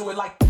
do it like.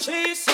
chasing.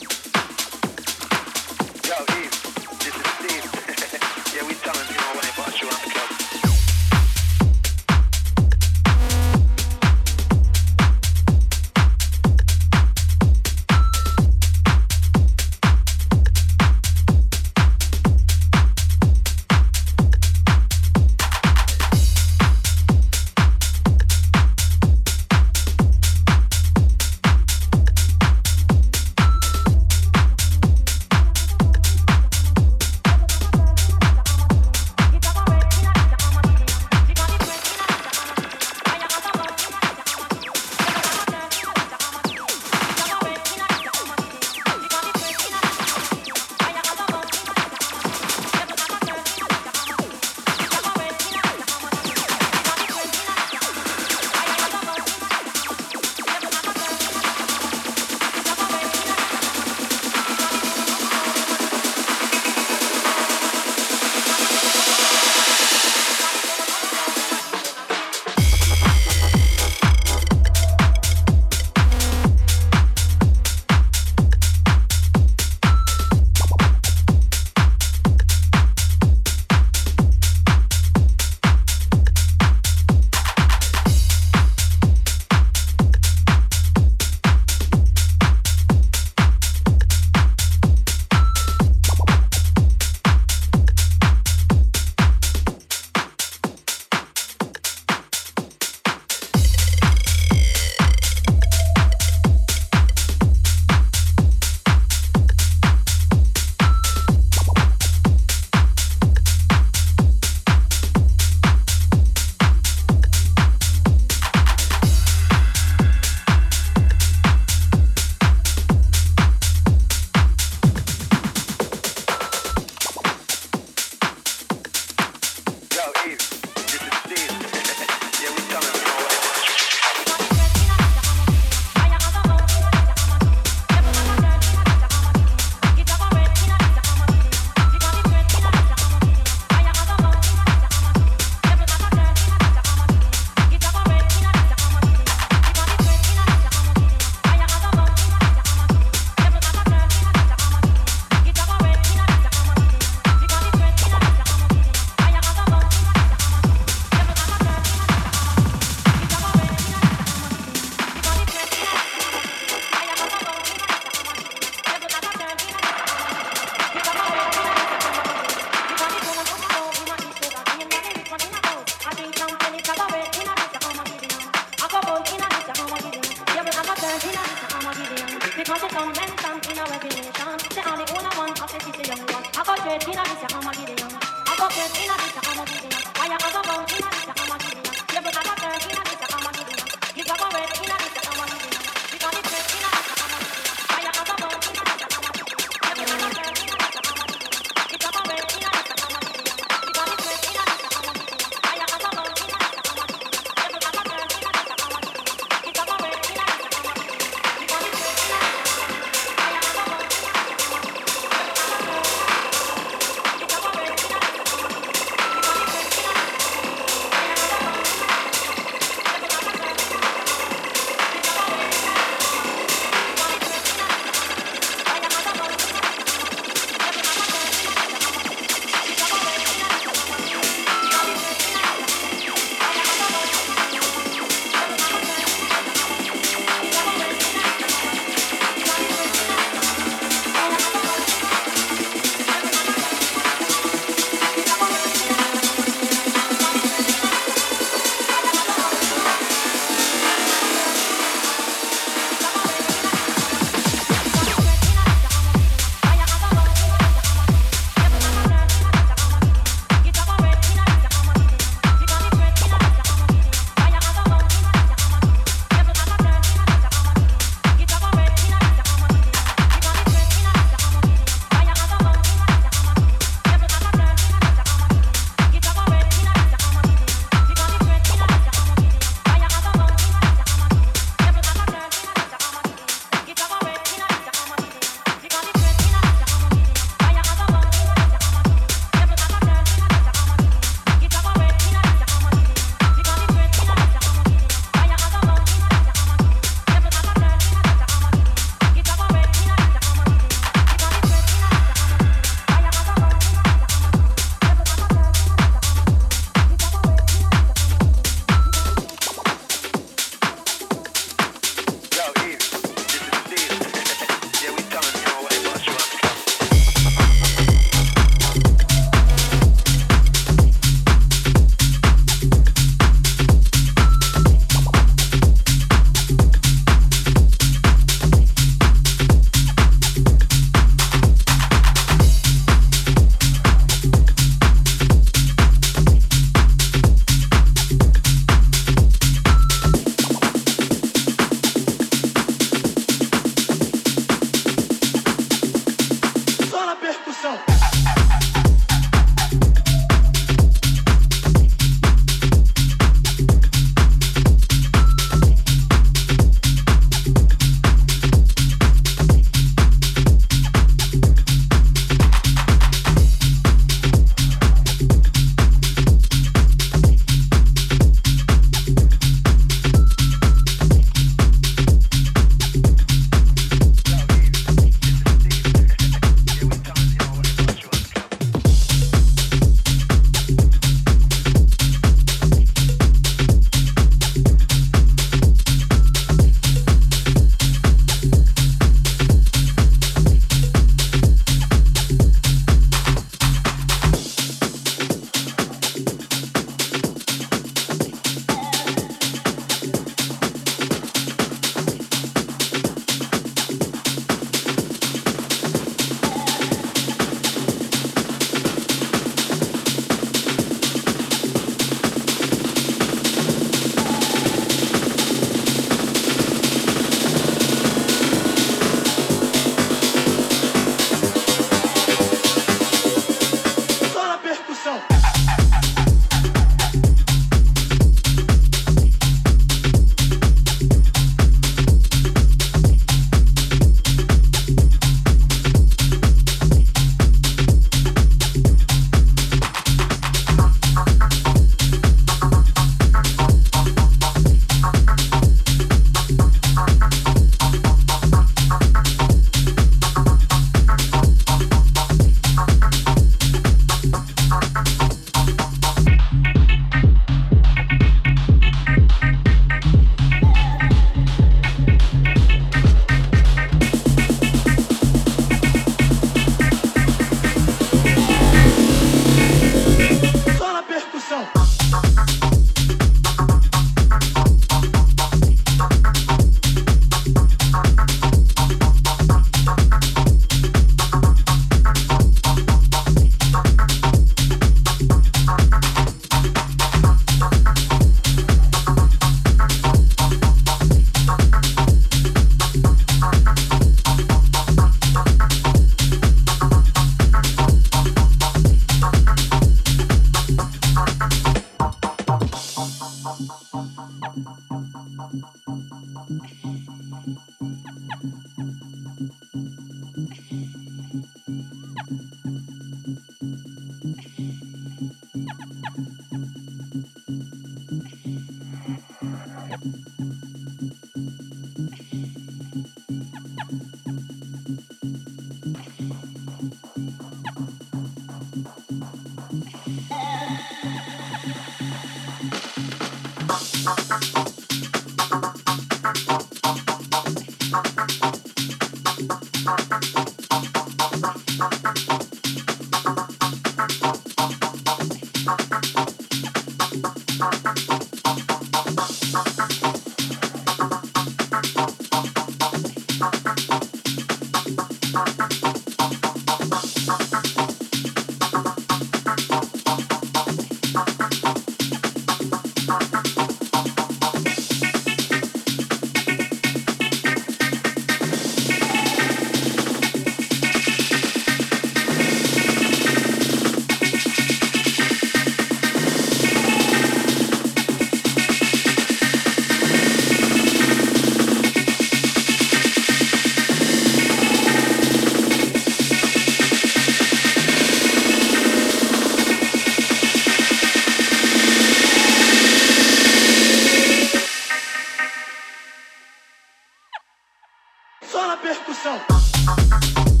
aquela percussão.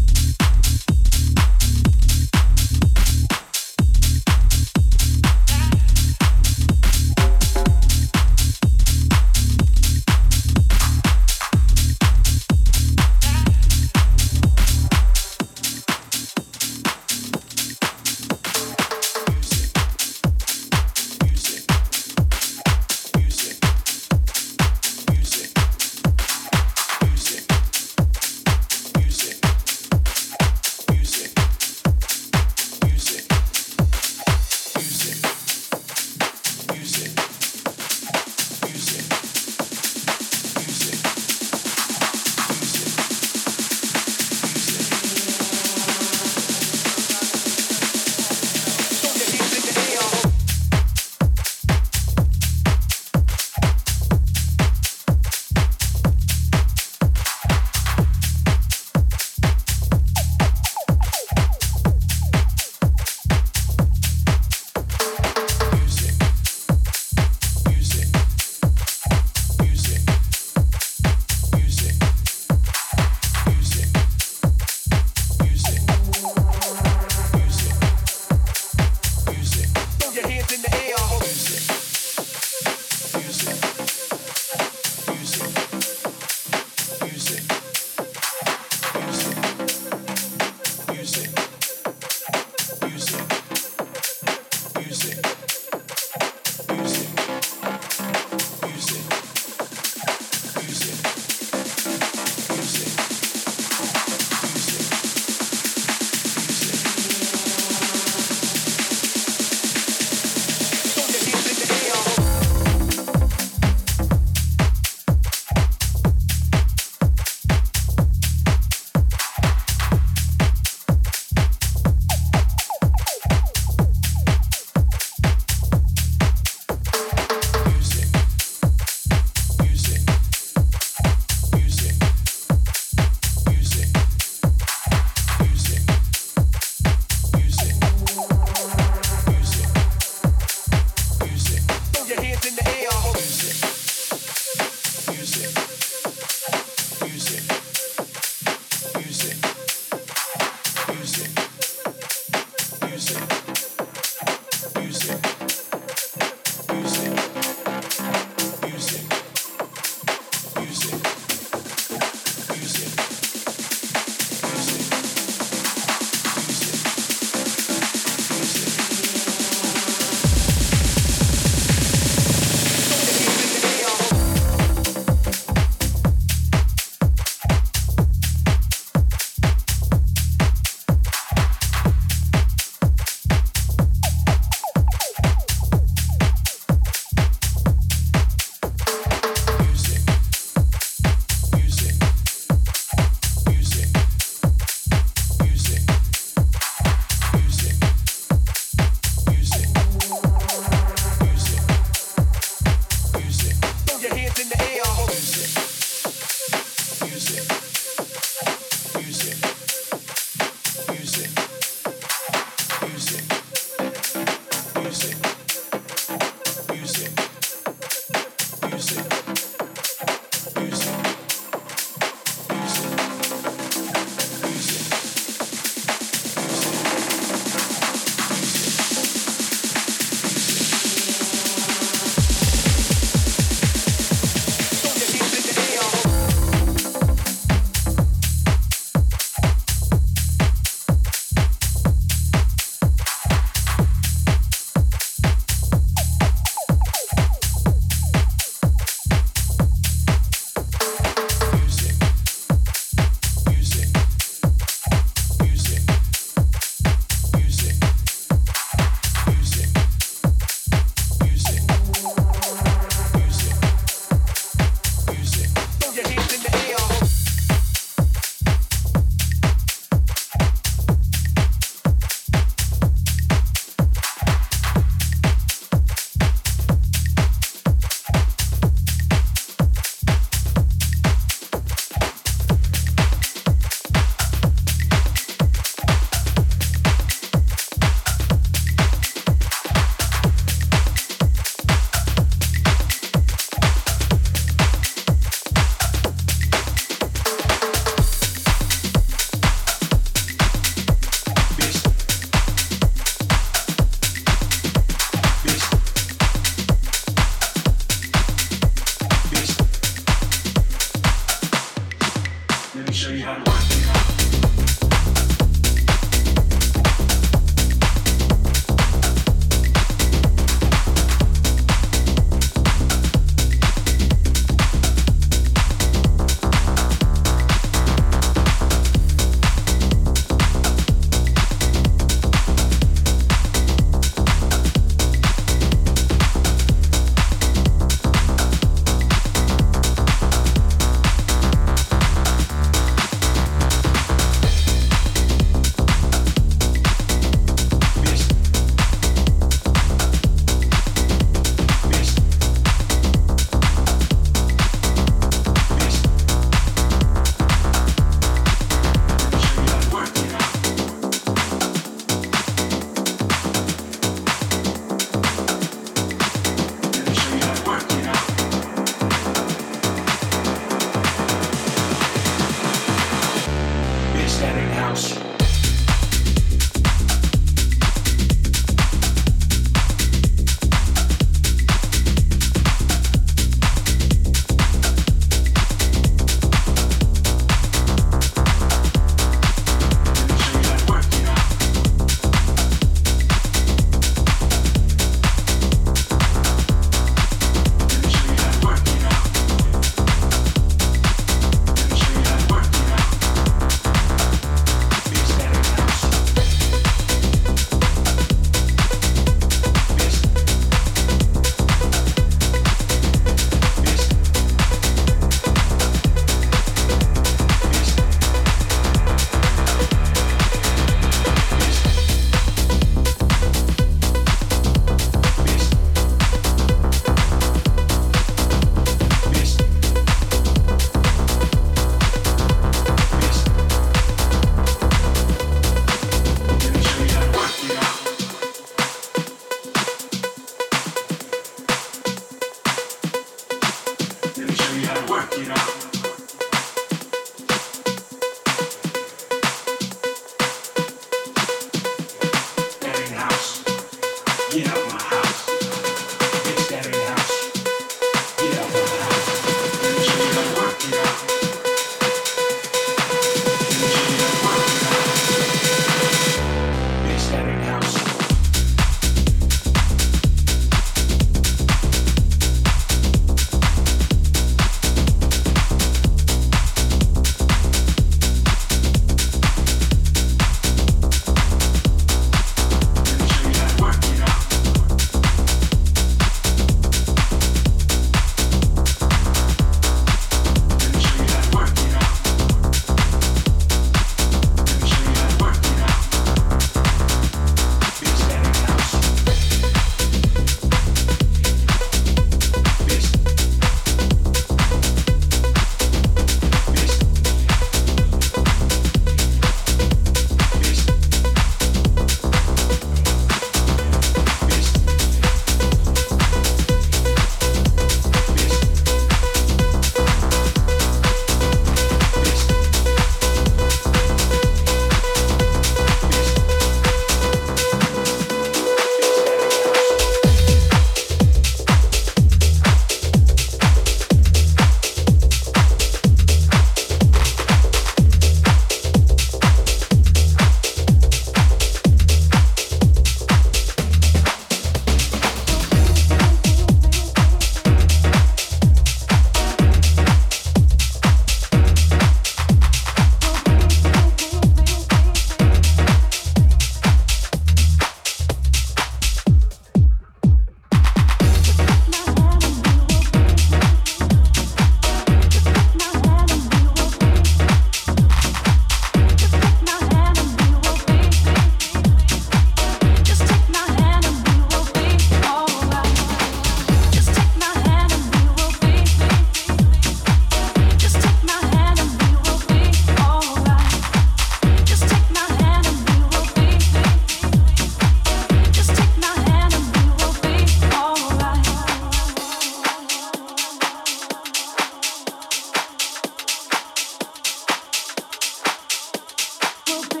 will be.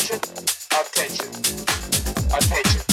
Toast was a